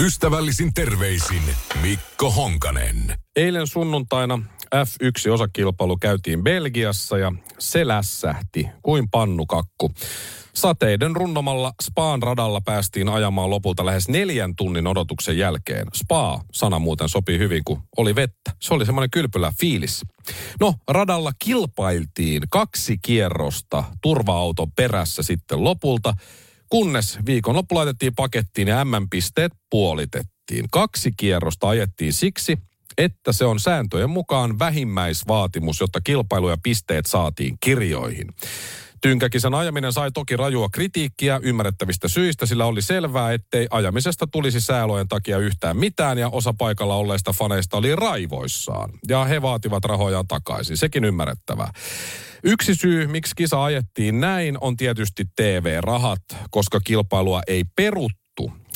Ystävällisin terveisin Mikko Honkanen. Eilen sunnuntaina F1-osakilpailu käytiin Belgiassa ja se lässähti kuin pannukakku. Sateiden runnomalla Spaan radalla päästiin ajamaan lopulta lähes neljän tunnin odotuksen jälkeen. Spa-sana muuten sopii hyvin, kun oli vettä. Se oli semmoinen kylpylä fiilis. No, radalla kilpailtiin kaksi kierrosta turva-auton perässä sitten lopulta, kunnes viikonloppu laitettiin pakettiin ja M-pisteet puolitettiin. Kaksi kierrosta ajettiin siksi, että se on sääntöjen mukaan vähimmäisvaatimus, jotta kilpailu ja pisteet saatiin kirjoihin. Tynkäkisan ajaminen sai toki rajua kritiikkiä ymmärrettävistä syistä, sillä oli selvää, ettei ajamisesta tulisi säälojen takia yhtään mitään ja osa paikalla olleista faneista oli raivoissaan. Ja he vaativat rahojaan takaisin, sekin ymmärrettävää. Yksi syy, miksi kisa ajettiin näin, on tietysti TV-rahat, koska kilpailua ei peruttu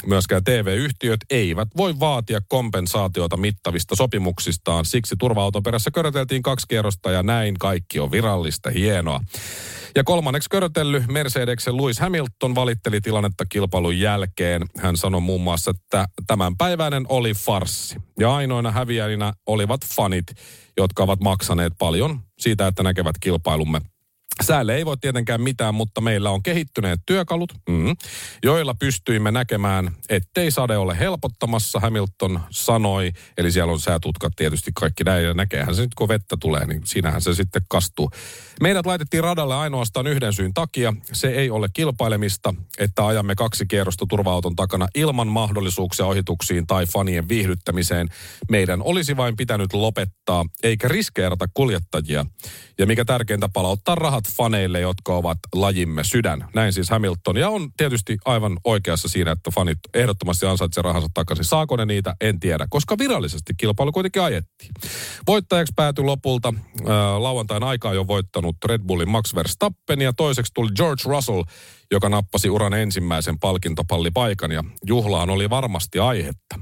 Myöskään TV-yhtiöt eivät voi vaatia kompensaatiota mittavista sopimuksistaan. Siksi turva-auton perässä köröteltiin kaksi kierrosta ja näin kaikki on virallista hienoa. Ja kolmanneksi körötelly Mercedeksen Lewis Hamilton valitteli tilannetta kilpailun jälkeen. Hän sanoi muun muassa, että tämänpäiväinen oli farssi. Ja ainoina häviäjinä olivat fanit, jotka ovat maksaneet paljon siitä, että näkevät kilpailumme Säälle ei voi tietenkään mitään, mutta meillä on kehittyneet työkalut, mm, joilla pystyimme näkemään, ettei sade ole helpottamassa, Hamilton sanoi. Eli siellä on säätutkat tietysti kaikki näin, ja näkeehän se nyt kun vettä tulee, niin siinähän se sitten kastuu. Meidät laitettiin radalle ainoastaan yhden syyn takia. Se ei ole kilpailemista, että ajamme kaksi kierrosta turva-auton takana ilman mahdollisuuksia ohituksiin tai fanien viihdyttämiseen. Meidän olisi vain pitänyt lopettaa, eikä riskeerata kuljettajia. Ja mikä tärkeintä, palauttaa rahat faneille, jotka ovat lajimme sydän. Näin siis Hamilton. Ja on tietysti aivan oikeassa siinä, että fanit ehdottomasti ansaitsevat rahansa takaisin. Saako ne niitä? En tiedä, koska virallisesti kilpailu kuitenkin ajettiin. Voittajaksi päätyi lopulta äh, lauantain aikaa jo voittanut Red Bullin Max Verstappen ja toiseksi tuli George Russell, joka nappasi uran ensimmäisen palkintopallipaikan ja juhlaan oli varmasti aihetta.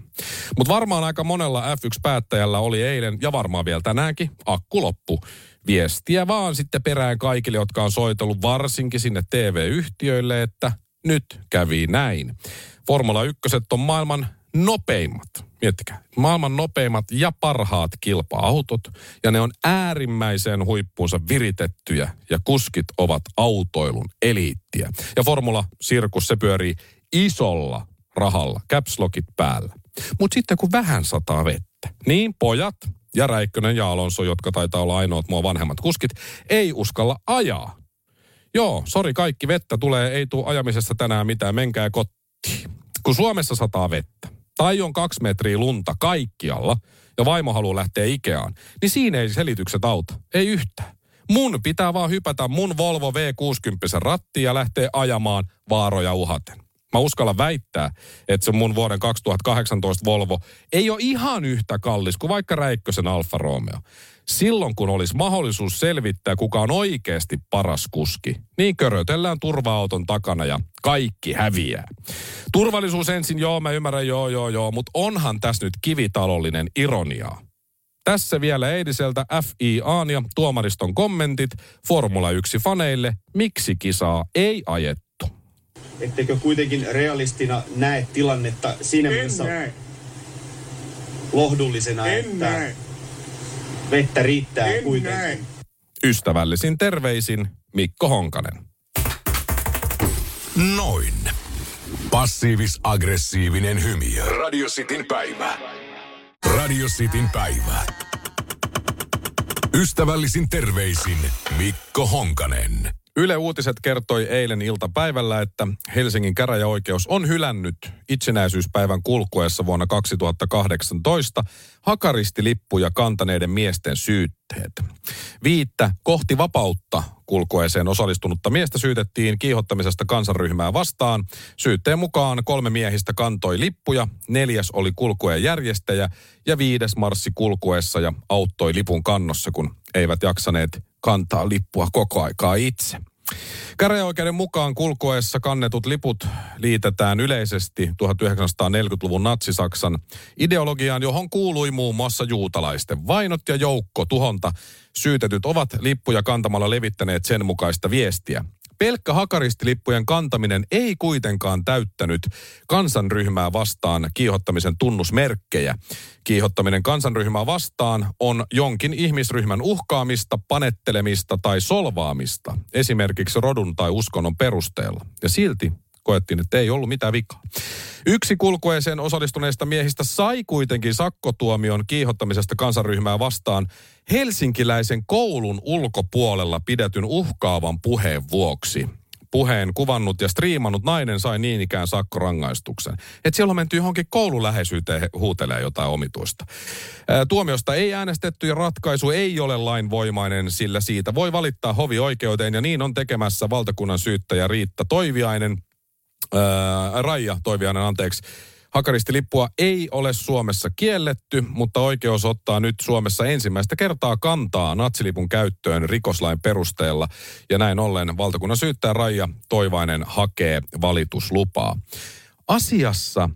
Mutta varmaan aika monella F1-päättäjällä oli eilen ja varmaan vielä tänäänkin akku loppu viestiä vaan sitten perään kaikille, jotka on soitellut varsinkin sinne TV-yhtiöille, että nyt kävi näin. Formula 1 on maailman nopeimmat, miettikää, maailman nopeimmat ja parhaat kilpa-autot, ja ne on äärimmäiseen huippuunsa viritettyjä, ja kuskit ovat autoilun eliittiä. Ja Formula-sirkus, se pyörii isolla rahalla, capslokit päällä. Mutta sitten kun vähän sataa vettä, niin pojat, ja Räikkönen ja Alonso, jotka taitaa olla ainoat mua vanhemmat kuskit, ei uskalla ajaa. Joo, sori kaikki, vettä tulee, ei tule ajamisesta tänään mitään, menkää kotiin. Kun Suomessa sataa vettä, tai on kaksi metriä lunta kaikkialla, ja vaimo haluaa lähteä Ikeaan, niin siinä ei selitykset auta. Ei yhtään. Mun pitää vaan hypätä mun Volvo V60 rattiin ja lähteä ajamaan vaaroja uhaten. Mä uskallan väittää, että se mun vuoden 2018 Volvo ei ole ihan yhtä kallis kuin vaikka Räikkösen Alfa Romeo. Silloin kun olisi mahdollisuus selvittää, kuka on oikeasti paras kuski, niin körötellään turva-auton takana ja kaikki häviää. Turvallisuus ensin, joo, mä ymmärrän, joo, joo, joo, mutta onhan tässä nyt kivitalollinen ironiaa. Tässä vielä eiliseltä FIA ja tuomariston kommentit Formula 1-faneille, miksi kisaa ei ajettu Ettekö kuitenkin realistina näe tilannetta siinä en mielessä näe. lohdullisena, en että näe. vettä riittää en kuitenkin? Näe. Ystävällisin terveisin Mikko Honkanen. Noin. Passiivis-aggressiivinen hymy. Radio Cityn päivä. Radio Cityn päivä. Ystävällisin terveisin Mikko Honkanen. Yle Uutiset kertoi eilen iltapäivällä, että Helsingin käräjäoikeus on hylännyt itsenäisyyspäivän kulkuessa vuonna 2018 hakaristilippuja kantaneiden miesten syytteet. Viittä kohti vapautta kulkueeseen osallistunutta miestä syytettiin kiihottamisesta kansanryhmää vastaan. Syytteen mukaan kolme miehistä kantoi lippuja, neljäs oli kulkueen järjestäjä ja viides marssi kulkueessa ja auttoi lipun kannossa, kun eivät jaksaneet kantaa lippua koko aikaa itse. Käräjäoikeuden mukaan kulkueessa kannetut liput liitetään yleisesti 1940-luvun natsisaksan ideologiaan, johon kuului muun muassa juutalaisten vainot ja joukko tuhonta. Syytetyt ovat lippuja kantamalla levittäneet sen mukaista viestiä. Pelkkä hakaristilippujen kantaminen ei kuitenkaan täyttänyt kansanryhmää vastaan kiihottamisen tunnusmerkkejä. Kiihottaminen kansanryhmää vastaan on jonkin ihmisryhmän uhkaamista, panettelemista tai solvaamista, esimerkiksi rodun tai uskonnon perusteella. Ja silti koettiin, että ei ollut mitään vikaa. Yksi kulkueeseen osallistuneista miehistä sai kuitenkin sakkotuomion kiihottamisesta kansanryhmää vastaan helsinkiläisen koulun ulkopuolella pidetyn uhkaavan puheen vuoksi puheen kuvannut ja striimannut nainen sai niin ikään sakkorangaistuksen. Että siellä on menty johonkin koululäheisyyteen huutelee jotain omituista. Tuomiosta ei äänestetty ja ratkaisu ei ole lainvoimainen, sillä siitä voi valittaa hovioikeuteen ja niin on tekemässä valtakunnan syyttäjä Riitta Toiviainen – ää, Raija Toiviainen, anteeksi. Hakaristilippua ei ole Suomessa kielletty, mutta oikeus ottaa nyt Suomessa ensimmäistä kertaa kantaa natsilipun käyttöön rikoslain perusteella. Ja näin ollen valtakunnan syyttäjä Raija Toivainen hakee valituslupaa. Asiassa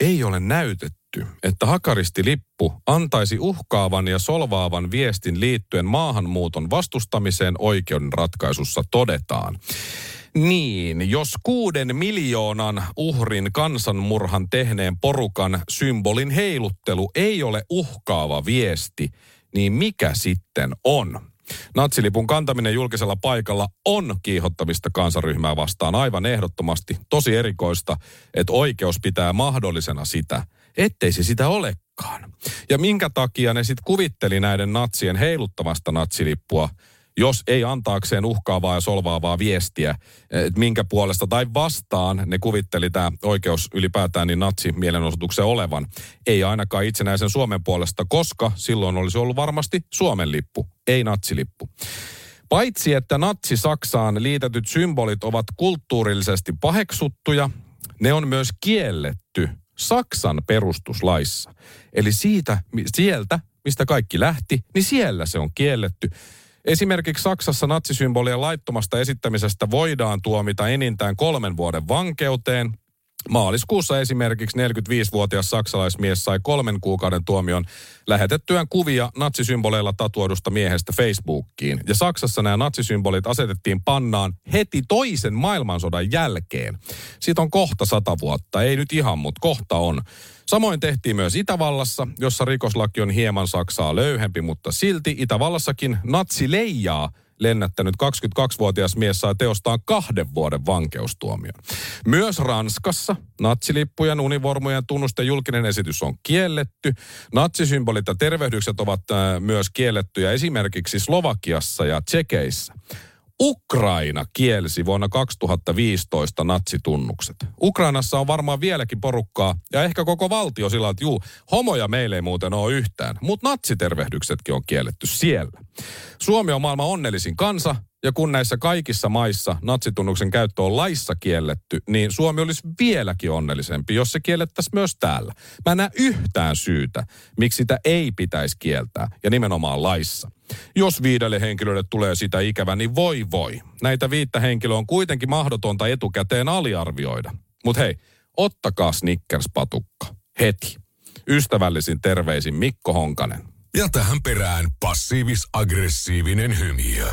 ei ole näytetty, että hakaristilippu antaisi uhkaavan ja solvaavan viestin liittyen maahanmuuton vastustamiseen oikeuden ratkaisussa todetaan. Niin, jos kuuden miljoonan uhrin kansanmurhan tehneen porukan symbolin heiluttelu ei ole uhkaava viesti, niin mikä sitten on? Natsilipun kantaminen julkisella paikalla on kiihottamista kansaryhmää vastaan aivan ehdottomasti. Tosi erikoista, että oikeus pitää mahdollisena sitä, ettei se sitä olekaan. Ja minkä takia ne sitten kuvitteli näiden natsien heiluttamasta natsilippua – jos ei antaakseen uhkaavaa ja solvaavaa viestiä, että minkä puolesta tai vastaan ne kuvitteli tämä oikeus ylipäätään niin natsi-mielenosoituksen olevan. Ei ainakaan itsenäisen Suomen puolesta, koska silloin olisi ollut varmasti Suomen lippu, ei natsilippu. Paitsi että natsi-Saksaan liitetyt symbolit ovat kulttuurillisesti paheksuttuja, ne on myös kielletty Saksan perustuslaissa. Eli siitä, sieltä, mistä kaikki lähti, niin siellä se on kielletty. Esimerkiksi Saksassa natsisymbolien laittomasta esittämisestä voidaan tuomita enintään kolmen vuoden vankeuteen. Maaliskuussa esimerkiksi 45-vuotias saksalaismies sai kolmen kuukauden tuomion lähetettyään kuvia natsisymboleilla tatuodusta miehestä Facebookiin. Ja Saksassa nämä natsisymbolit asetettiin pannaan heti toisen maailmansodan jälkeen. Siitä on kohta sata vuotta, ei nyt ihan, mutta kohta on. Samoin tehtiin myös Itävallassa, jossa rikoslaki on hieman Saksaa löyhempi, mutta silti Itävallassakin natsi leijaa lennättänyt 22-vuotias mies saa teostaan kahden vuoden vankeustuomion. Myös Ranskassa natsilippujen, univormujen tunnusten julkinen esitys on kielletty. Natsisymbolit ja tervehdykset ovat äh, myös kiellettyjä esimerkiksi Slovakiassa ja Tsekeissä. Ukraina kielsi vuonna 2015 natsitunnukset. Ukrainassa on varmaan vieläkin porukkaa ja ehkä koko valtio sillä, että juu, homoja meille ei muuten ole yhtään, mutta natsitervehdyksetkin on kielletty siellä. Suomi on maailman onnellisin kansa ja kun näissä kaikissa maissa natsitunnuksen käyttö on laissa kielletty, niin Suomi olisi vieläkin onnellisempi, jos se kiellettäisiin myös täällä. Mä en näe yhtään syytä, miksi sitä ei pitäisi kieltää, ja nimenomaan laissa. Jos viidelle henkilölle tulee sitä ikävä, niin voi voi. Näitä viittä henkilöä on kuitenkin mahdotonta etukäteen aliarvioida. Mutta hei, ottakaa Snickers-patukka. Heti. Ystävällisin terveisin Mikko Honkanen. Ja tähän perään passiivis-aggressiivinen hymiö.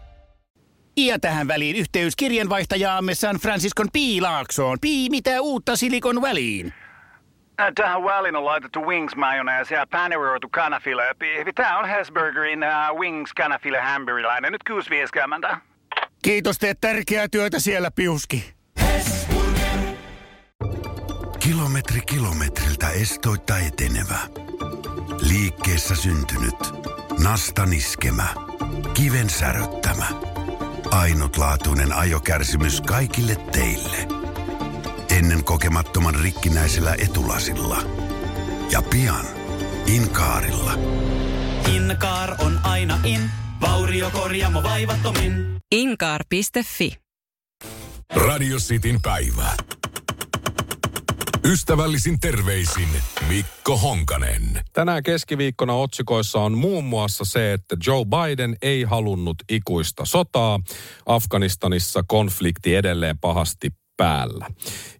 Ja tähän väliin yhteys kirjanvaihtajaamme San Franciscon P. Laaksoon. P. Mitä uutta Silikon väliin? Äh, Tähän väliin on laitettu wings mayonnaise ja paneroitu kanafila. Tämä on Hesburgerin uh, wings kanafila hamburilainen. Nyt 6.50. Kiitos, teet tärkeää työtä siellä, Piuski. Kilometri kilometriltä estoitta etenevä. Liikkeessä syntynyt. Nasta niskemä. Kiven säröttämä. Ainutlaatuinen ajokärsimys kaikille teille. Ennen kokemattoman rikkinäisellä etulasilla. Ja pian Inkaarilla. Inkaar on aina in, vauriokorjaamo vaivattomin. Inkaar.fi Radio Cityn päivä. Ystävällisin terveisin Mikko Honkanen. Tänään keskiviikkona otsikoissa on muun muassa se, että Joe Biden ei halunnut ikuista sotaa. Afganistanissa konflikti edelleen pahasti päällä.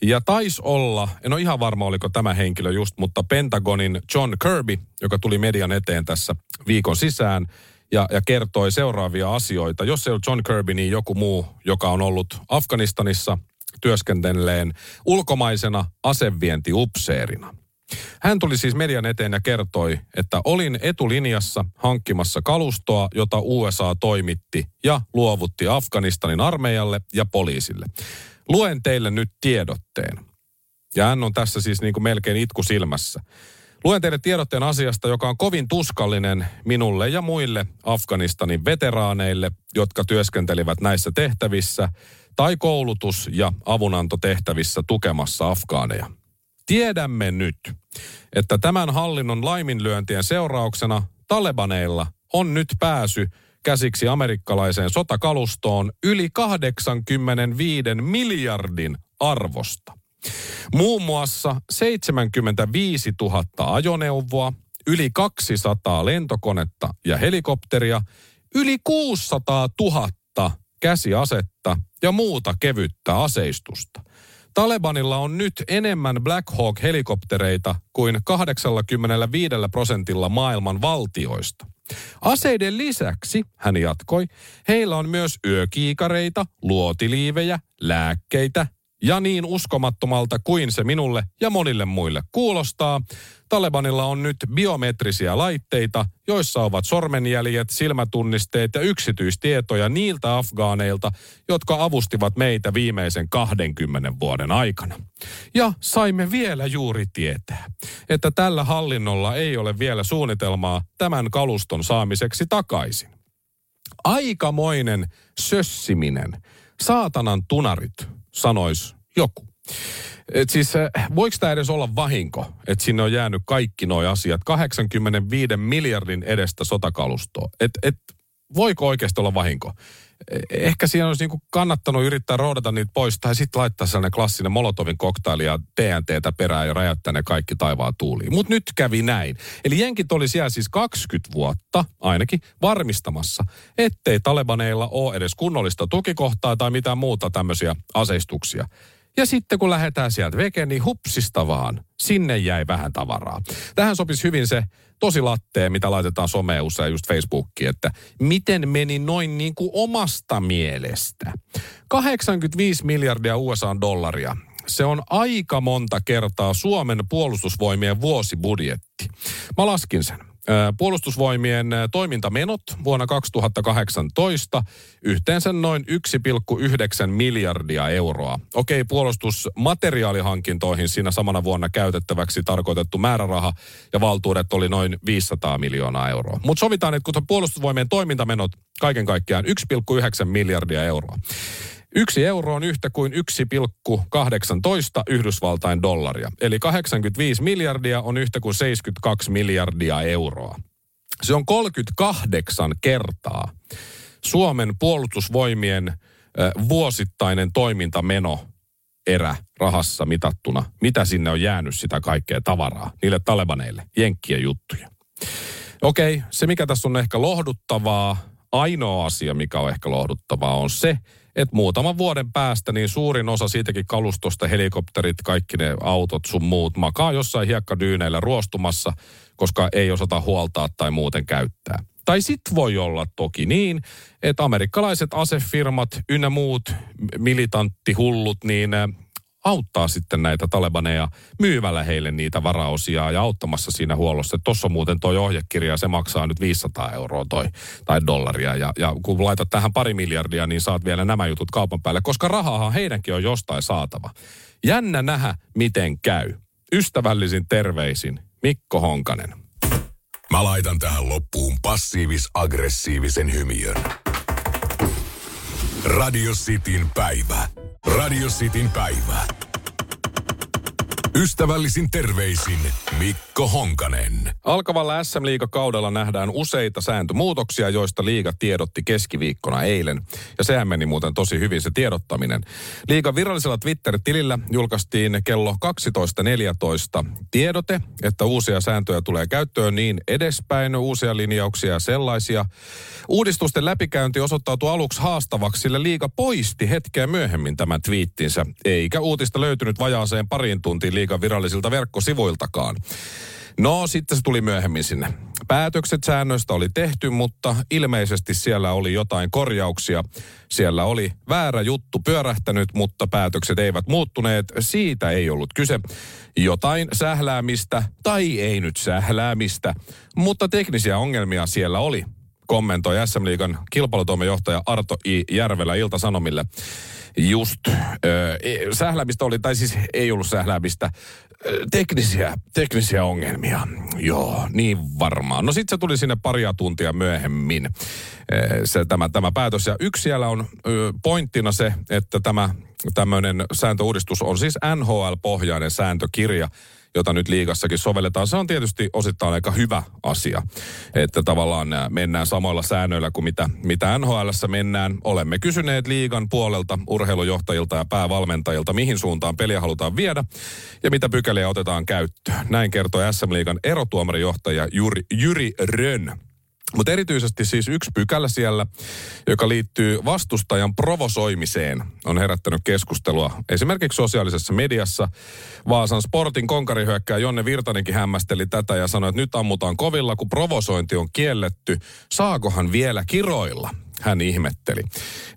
Ja tais olla, en ole ihan varma oliko tämä henkilö just, mutta Pentagonin John Kirby, joka tuli median eteen tässä viikon sisään ja, ja kertoi seuraavia asioita. Jos ei ole John Kirby, niin joku muu, joka on ollut Afganistanissa työskenteleen ulkomaisena asevientiupseerina. Hän tuli siis median eteen ja kertoi, että olin etulinjassa hankkimassa kalustoa, jota USA toimitti ja luovutti Afganistanin armeijalle ja poliisille. Luen teille nyt tiedotteen. Ja hän on tässä siis niin kuin melkein itku silmässä. Luen teille tiedotteen asiasta, joka on kovin tuskallinen minulle ja muille Afganistanin veteraaneille, jotka työskentelivät näissä tehtävissä tai koulutus- ja avunantotehtävissä tukemassa afgaaneja. Tiedämme nyt, että tämän hallinnon laiminlyöntien seurauksena Talebaneilla on nyt pääsy käsiksi amerikkalaiseen sotakalustoon yli 85 miljardin arvosta. Muun muassa 75 000 ajoneuvoa, yli 200 lentokonetta ja helikopteria, yli 600 000 käsiasetta ja muuta kevyttä aseistusta. Talebanilla on nyt enemmän Black Hawk-helikoptereita kuin 85 prosentilla maailman valtioista. Aseiden lisäksi, hän jatkoi, heillä on myös yökiikareita, luotiliivejä, lääkkeitä ja niin uskomattomalta kuin se minulle ja monille muille kuulostaa, Talebanilla on nyt biometrisiä laitteita, joissa ovat sormenjäljet, silmätunnisteet ja yksityistietoja niiltä afgaaneilta, jotka avustivat meitä viimeisen 20 vuoden aikana. Ja saimme vielä juuri tietää, että tällä hallinnolla ei ole vielä suunnitelmaa tämän kaluston saamiseksi takaisin. Aikamoinen sössiminen. Saatanan tunarit, sanois joku. Et siis voiko tämä edes olla vahinko, että sinne on jäänyt kaikki nuo asiat, 85 miljardin edestä sotakalustoa. Et, et, voiko oikeasti olla vahinko? Ehkä siinä olisi niinku kannattanut yrittää roodata niitä pois tai sitten laittaa sellainen klassinen Molotovin koktaili ja TNTtä perään ja räjäyttää ne kaikki taivaan tuuliin. Mutta nyt kävi näin. Eli jenkit oli siellä siis 20 vuotta ainakin varmistamassa, ettei Talebaneilla ole edes kunnollista tukikohtaa tai mitään muuta tämmöisiä aseistuksia. Ja sitten kun lähdetään sieltä veke, niin hupsista vaan. Sinne jäi vähän tavaraa. Tähän sopisi hyvin se tosi lattee, mitä laitetaan someen usein just Facebookiin, että miten meni noin niin kuin omasta mielestä. 85 miljardia USA-dollaria. Se on aika monta kertaa Suomen puolustusvoimien vuosibudjetti. Mä laskin sen. Puolustusvoimien toimintamenot vuonna 2018 yhteensä noin 1,9 miljardia euroa. Okei, puolustusmateriaalihankintoihin siinä samana vuonna käytettäväksi tarkoitettu määräraha ja valtuudet oli noin 500 miljoonaa euroa. Mutta sovitaan, että kun puolustusvoimien toimintamenot kaiken kaikkiaan 1,9 miljardia euroa. Yksi euro on yhtä kuin 1,18 Yhdysvaltain dollaria. Eli 85 miljardia on yhtä kuin 72 miljardia euroa. Se on 38 kertaa Suomen puolustusvoimien vuosittainen toimintameno erä rahassa mitattuna. Mitä sinne on jäänyt sitä kaikkea tavaraa niille talebaneille, jenkkien juttuja. Okei, se mikä tässä on ehkä lohduttavaa, ainoa asia mikä on ehkä lohduttavaa on se, että muutaman vuoden päästä niin suurin osa siitäkin kalustosta, helikopterit, kaikki ne autot sun muut makaa jossain hiekkadyyneillä ruostumassa, koska ei osata huoltaa tai muuten käyttää. Tai sit voi olla toki niin, että amerikkalaiset asefirmat ynnä muut militanttihullut, niin äh, auttaa sitten näitä talebaneja myymällä heille niitä varaosia ja auttamassa siinä huollossa. Tuossa on muuten toi ohjekirja, se maksaa nyt 500 euroa toi, tai dollaria. Ja, ja kun laitat tähän pari miljardia, niin saat vielä nämä jutut kaupan päälle, koska rahahan heidänkin on jostain saatava. Jännä nähdä, miten käy. Ystävällisin terveisin, Mikko Honkanen. Mä laitan tähän loppuun passiivis-aggressiivisen hymiön. Radio Cityn päivä. Radio Cityn päivä. Ystävällisin terveisin Mikko Honkanen. Alkavalla SM kaudella nähdään useita sääntömuutoksia, joista liiga tiedotti keskiviikkona eilen. Ja sehän meni muuten tosi hyvin se tiedottaminen. Liigan virallisella Twitter-tilillä julkaistiin kello 12.14 tiedote, että uusia sääntöjä tulee käyttöön niin edespäin, uusia linjauksia ja sellaisia. Uudistusten läpikäynti osoittautui aluksi haastavaksi, sillä liiga poisti hetkeä myöhemmin tämän twiittinsä, eikä uutista löytynyt vajaaseen pariin tuntiin liigan virallisilta verkkosivuiltakaan. No sitten se tuli myöhemmin sinne. Päätökset säännöistä oli tehty, mutta ilmeisesti siellä oli jotain korjauksia. Siellä oli väärä juttu pyörähtänyt, mutta päätökset eivät muuttuneet. Siitä ei ollut kyse. Jotain sähläämistä tai ei nyt sähläämistä, mutta teknisiä ongelmia siellä oli kommentoi SM Liigan kilpailutoimenjohtaja Arto I. Järvelä Ilta-Sanomille. Just, äh, sähläämistä oli, tai siis ei ollut sähläämistä, äh, teknisiä, teknisiä ongelmia. Joo, niin varmaan. No sitten se tuli sinne paria tuntia myöhemmin, äh, se, tämä, tämä päätös. Ja yksi siellä on pointtina se, että tämä tämmöinen sääntöuudistus on siis NHL-pohjainen sääntökirja, jota nyt liigassakin sovelletaan. Se on tietysti osittain aika hyvä asia, että tavallaan mennään samoilla säännöillä kuin mitä, mitä NHLssä mennään. Olemme kysyneet liigan puolelta urheilujohtajilta ja päävalmentajilta, mihin suuntaan peliä halutaan viedä ja mitä pykäliä otetaan käyttöön. Näin kertoi SM Liigan erotuomarijohtaja Juri, Jyri Rön mutta erityisesti siis yksi pykälä siellä, joka liittyy vastustajan provosoimiseen, on herättänyt keskustelua esimerkiksi sosiaalisessa mediassa. Vaasan Sportin konkarihyökkää Jonne Virtanenkin hämmästeli tätä ja sanoi, että nyt ammutaan kovilla, kun provosointi on kielletty. Saakohan vielä kiroilla? Hän ihmetteli.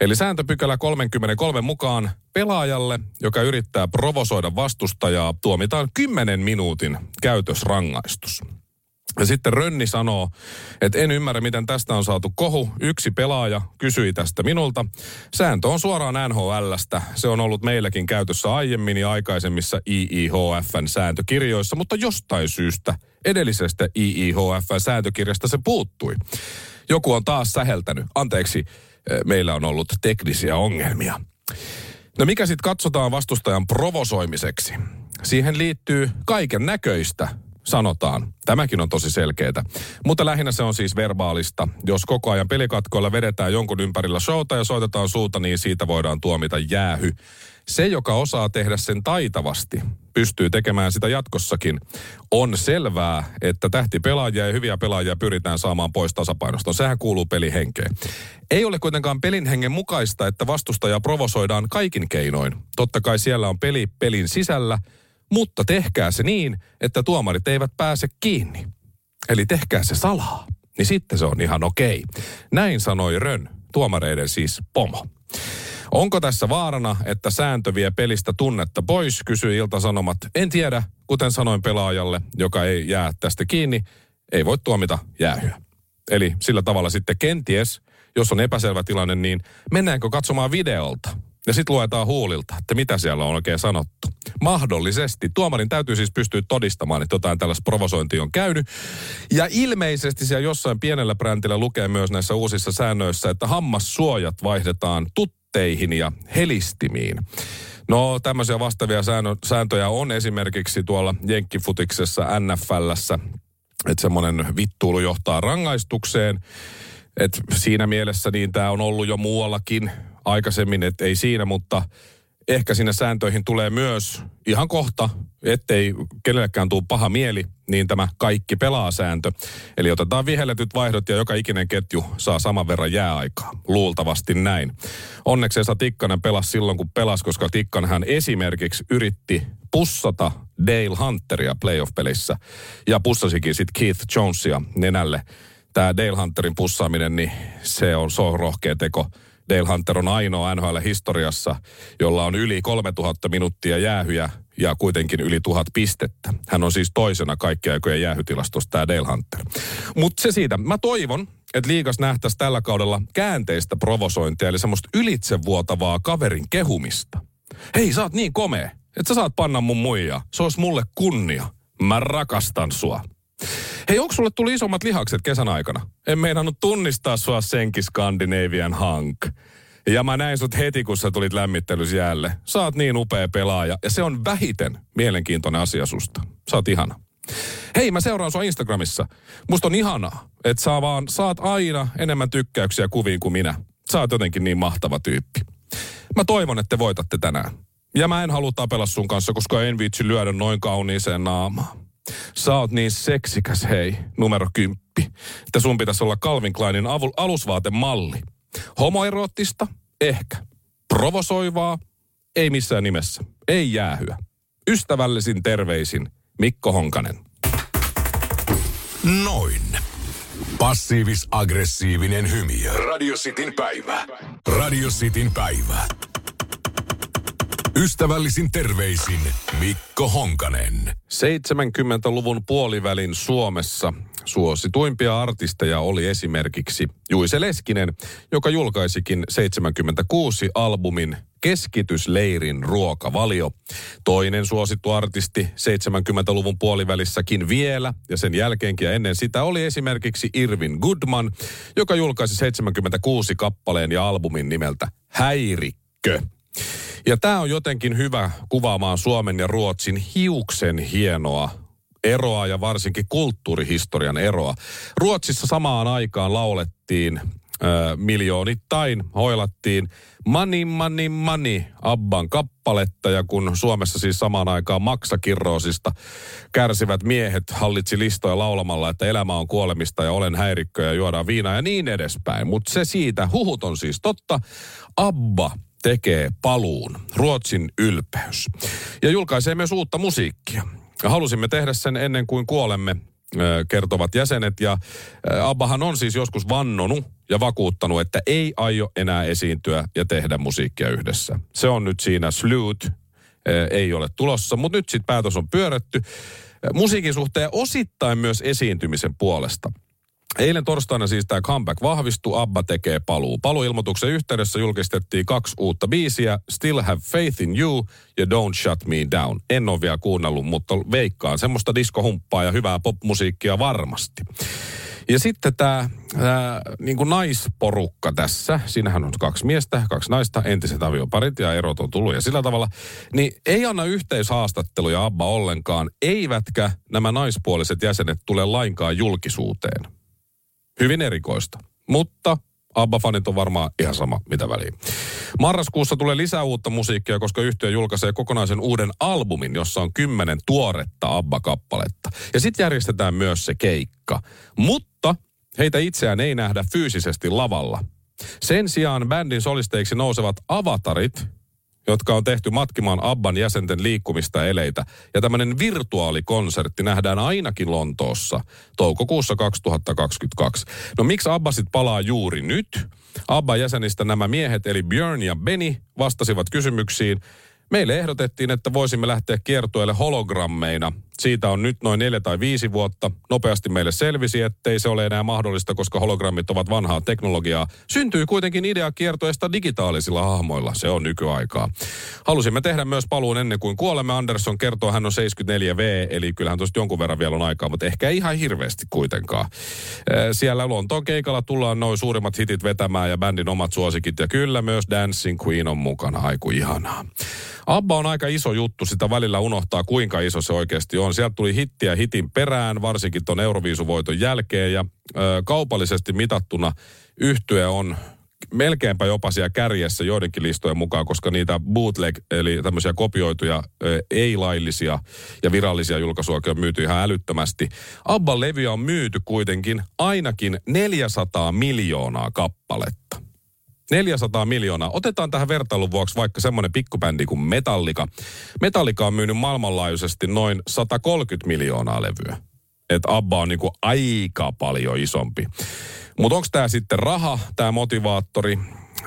Eli sääntöpykälä 33 mukaan pelaajalle, joka yrittää provosoida vastustajaa, tuomitaan 10 minuutin käytösrangaistus. Ja sitten Rönni sanoo, että en ymmärrä, miten tästä on saatu kohu. Yksi pelaaja kysyi tästä minulta. Sääntö on suoraan NHLstä. Se on ollut meilläkin käytössä aiemmin ja aikaisemmissa IIHFn sääntökirjoissa, mutta jostain syystä edellisestä IIHFn sääntökirjasta se puuttui. Joku on taas säheltänyt. Anteeksi, eh, meillä on ollut teknisiä ongelmia. No mikä sitten katsotaan vastustajan provosoimiseksi? Siihen liittyy kaiken näköistä sanotaan. Tämäkin on tosi selkeää. Mutta lähinnä se on siis verbaalista. Jos koko ajan pelikatkoilla vedetään jonkun ympärillä showta ja soitetaan suuta, niin siitä voidaan tuomita jäähy. Se, joka osaa tehdä sen taitavasti, pystyy tekemään sitä jatkossakin. On selvää, että tähtipelaajia ja hyviä pelaajia pyritään saamaan pois tasapainosta. Sehän kuuluu pelihenkeen. Ei ole kuitenkaan pelin hengen mukaista, että vastustaja provosoidaan kaikin keinoin. Totta kai siellä on peli pelin sisällä – mutta tehkää se niin, että tuomarit eivät pääse kiinni. Eli tehkää se salaa, niin sitten se on ihan okei. Näin sanoi Rön, tuomareiden siis pomo. Onko tässä vaarana, että sääntö vie pelistä tunnetta pois, kysyi Ilta-Sanomat. En tiedä, kuten sanoin pelaajalle, joka ei jää tästä kiinni, ei voi tuomita jäähyä. Eli sillä tavalla sitten kenties, jos on epäselvä tilanne, niin mennäänkö katsomaan videolta? Ja sitten luetaan huulilta, että mitä siellä on oikein sanottu. Mahdollisesti. Tuomarin täytyy siis pystyä todistamaan, että jotain tällaista provosointia on käynyt. Ja ilmeisesti siellä jossain pienellä brändillä lukee myös näissä uusissa säännöissä, että hammassuojat vaihdetaan tutteihin ja helistimiin. No tämmöisiä vastaavia säännö, sääntöjä on esimerkiksi tuolla Jenkkifutiksessa, NFLssä, että semmoinen vittuulu johtaa rangaistukseen. Et siinä mielessä niin tämä on ollut jo muuallakin aikaisemmin, että ei siinä, mutta ehkä sinne sääntöihin tulee myös ihan kohta, ettei kenellekään tule paha mieli, niin tämä kaikki pelaa sääntö. Eli otetaan vihelletyt vaihdot ja joka ikinen ketju saa saman verran jääaikaa. Luultavasti näin. Onneksi Esa Tikkanen pelasi silloin, kun pelasi, koska Tikkanen hän esimerkiksi yritti pussata Dale Hunteria playoff-pelissä. Ja pussasikin sitten Keith Jonesia nenälle tämä Dale Hunterin pussaaminen, niin se on, se on rohkea teko. Dale Hunter on ainoa NHL-historiassa, jolla on yli 3000 minuuttia jäähyjä ja kuitenkin yli tuhat pistettä. Hän on siis toisena kaikkia aikojen jäähytilastossa tämä Dale Hunter. Mutta se siitä. Mä toivon, että liigas nähtäisi tällä kaudella käänteistä provosointia, eli semmoista ylitsevuotavaa kaverin kehumista. Hei, sä oot niin komea, että sä saat panna mun muijaa. Se olisi mulle kunnia. Mä rakastan sua. Hei, onko sulle tuli isommat lihakset kesän aikana? En meinannut tunnistaa sua senkin Scandinavian Hank. Ja mä näin sut heti, kun sä tulit lämmittelys jäälle. Sä oot niin upea pelaaja. Ja se on vähiten mielenkiintoinen asia susta. Sä oot ihana. Hei, mä seuraan sua Instagramissa. Musta on ihanaa, että sä vaan saat aina enemmän tykkäyksiä kuviin kuin minä. Sä oot jotenkin niin mahtava tyyppi. Mä toivon, että te voitatte tänään. Ja mä en halua tapella sun kanssa, koska en viitsi lyödä noin kauniiseen naamaan. Sä oot niin seksikäs, hei, numero kymppi. Että sun pitäisi olla Calvin Kleinin avul, alusvaatemalli. Homoeroottista? Ehkä. Provosoivaa? Ei missään nimessä. Ei jäähyä. Ystävällisin terveisin Mikko Honkanen. Noin. Passiivis-aggressiivinen hymy. Radio Cityn päivä. Radio Cityn päivä. Ystävällisin terveisin Mikko Honkanen. 70-luvun puolivälin Suomessa suosituimpia artisteja oli esimerkiksi Juise Leskinen, joka julkaisikin 76 albumin Keskitysleirin ruokavalio. Toinen suosittu artisti 70-luvun puolivälissäkin vielä ja sen jälkeenkin ja ennen sitä oli esimerkiksi Irvin Goodman, joka julkaisi 76 kappaleen ja albumin nimeltä Häirikkö. Ja tämä on jotenkin hyvä kuvaamaan Suomen ja Ruotsin hiuksen hienoa eroa ja varsinkin kulttuurihistorian eroa. Ruotsissa samaan aikaan laulettiin äh, miljoonittain, hoilattiin Money, money, money, Abban kappaletta. Ja kun Suomessa siis samaan aikaan maksakirroosista kärsivät miehet hallitsi listoja laulamalla, että elämä on kuolemista ja olen häirikkö ja juodaan viinaa ja niin edespäin. Mutta se siitä, huhut on siis totta. Abba tekee paluun, Ruotsin ylpeys. Ja julkaisee myös uutta musiikkia. Halusimme tehdä sen ennen kuin kuolemme, kertovat jäsenet. Ja Abbahan on siis joskus vannonut ja vakuuttanut, että ei aio enää esiintyä ja tehdä musiikkia yhdessä. Se on nyt siinä Sloot, ei ole tulossa, mutta nyt sitten päätös on pyörätty. Musiikin suhteen osittain myös esiintymisen puolesta. Eilen torstaina siis tämä comeback vahvistui, Abba tekee paluu. Paluilmoituksen yhteydessä julkistettiin kaksi uutta biisiä, Still Have Faith in You ja Don't Shut Me Down. En ole vielä kuunnellut, mutta veikkaan semmoista diskohumppaa ja hyvää popmusiikkia varmasti. Ja sitten tämä niin naisporukka tässä, siinähän on kaksi miestä, kaksi naista, entiset avioparit ja erot on tullut ja sillä tavalla, niin ei anna yhteishaastatteluja Abba ollenkaan, eivätkä nämä naispuoliset jäsenet tule lainkaan julkisuuteen. Hyvin erikoista. Mutta ABBA-fanit on varmaan ihan sama, mitä väliä. Marraskuussa tulee lisää uutta musiikkia, koska yhtiö julkaisee kokonaisen uuden albumin, jossa on kymmenen tuoretta ABBA-kappaletta. Ja sitten järjestetään myös se keikka. Mutta heitä itseään ei nähdä fyysisesti lavalla. Sen sijaan bändin solisteiksi nousevat avatarit, jotka on tehty matkimaan Abban jäsenten liikkumista eleitä. Ja tämmöinen virtuaalikonsertti nähdään ainakin Lontoossa toukokuussa 2022. No miksi Abba sit palaa juuri nyt? Abban jäsenistä nämä miehet eli Björn ja Benny vastasivat kysymyksiin. Meille ehdotettiin, että voisimme lähteä kiertueelle hologrammeina siitä on nyt noin neljä tai viisi vuotta. Nopeasti meille selvisi, ettei se ole enää mahdollista, koska hologrammit ovat vanhaa teknologiaa. Syntyy kuitenkin idea kiertoesta digitaalisilla hahmoilla. Se on nykyaikaa. Halusimme tehdä myös paluun ennen kuin kuolemme. Anderson kertoo, hän on 74V, eli kyllähän tuosta jonkun verran vielä on aikaa, mutta ehkä ei ihan hirveästi kuitenkaan. Siellä Lontoon keikalla tullaan noin suurimmat hitit vetämään ja bändin omat suosikit. Ja kyllä myös Dancing Queen on mukana. Aiku ihanaa. Abba on aika iso juttu, sitä välillä unohtaa kuinka iso se oikeasti on. Sieltä tuli hittiä hitin perään, varsinkin tuon Euroviisuvoiton jälkeen ja ö, kaupallisesti mitattuna yhtye on melkeinpä jopa siellä kärjessä joidenkin listojen mukaan, koska niitä bootleg, eli tämmöisiä kopioituja, ei-laillisia ja virallisia julkaisuja on myyty ihan älyttömästi. Abban levyä on myyty kuitenkin ainakin 400 miljoonaa kappaletta. 400 miljoonaa. Otetaan tähän vertailun vuoksi vaikka semmoinen pikkubändi kuin Metallica. Metallica on myynyt maailmanlaajuisesti noin 130 miljoonaa levyä. että Abba on niinku aika paljon isompi. Mutta onko tämä sitten raha, tämä motivaattori?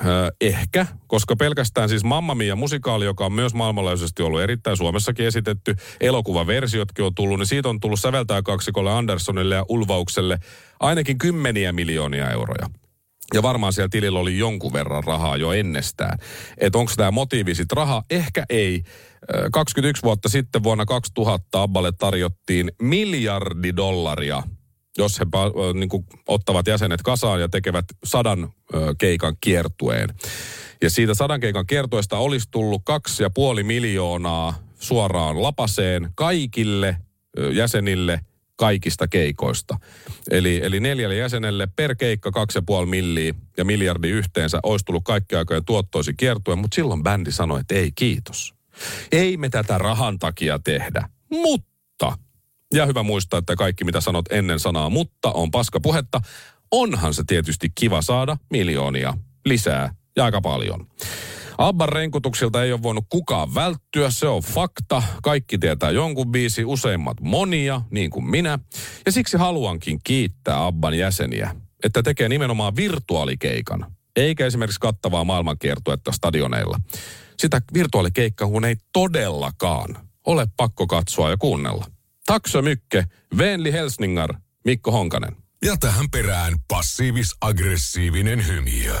Öö, ehkä, koska pelkästään siis Mamma Mia musikaali, joka on myös maailmanlaajuisesti ollut erittäin Suomessakin esitetty, elokuvaversiotkin on tullut, niin siitä on tullut säveltää kaksikolle Anderssonille ja Ulvaukselle ainakin kymmeniä miljoonia euroja. Ja varmaan siellä tilillä oli jonkun verran rahaa jo ennestään. Että onko tämä motiivi sitten raha? Ehkä ei. 21 vuotta sitten vuonna 2000 Abballe tarjottiin miljardi dollaria – jos he niin kuin, ottavat jäsenet kasaan ja tekevät sadan keikan kiertueen. Ja siitä sadan keikan kiertueesta olisi tullut kaksi ja puoli miljoonaa suoraan lapaseen kaikille jäsenille kaikista keikoista. Eli, eli neljälle jäsenelle per keikka kaksi ja puoli milliä ja miljardi yhteensä olisi tullut kaikki aikojen tuottoisi kiertuen, mutta silloin bändi sanoi, että ei kiitos. Ei me tätä rahan takia tehdä, mutta ja hyvä muistaa, että kaikki mitä sanot ennen sanaa mutta on paska puhetta. Onhan se tietysti kiva saada miljoonia lisää ja aika paljon. Abban renkutuksilta ei ole voinut kukaan välttyä, se on fakta. Kaikki tietää jonkun biisi, useimmat monia, niin kuin minä. Ja siksi haluankin kiittää Abban jäseniä, että tekee nimenomaan virtuaalikeikan, eikä esimerkiksi kattavaa maailmankiertuetta stadioneilla. Sitä virtuaalikeikkaa kun ei todellakaan ole pakko katsoa ja kuunnella. Taksö Mykke, Venli Helsningar, Mikko Honkanen. Ja tähän perään passiivis-aggressiivinen hymiö.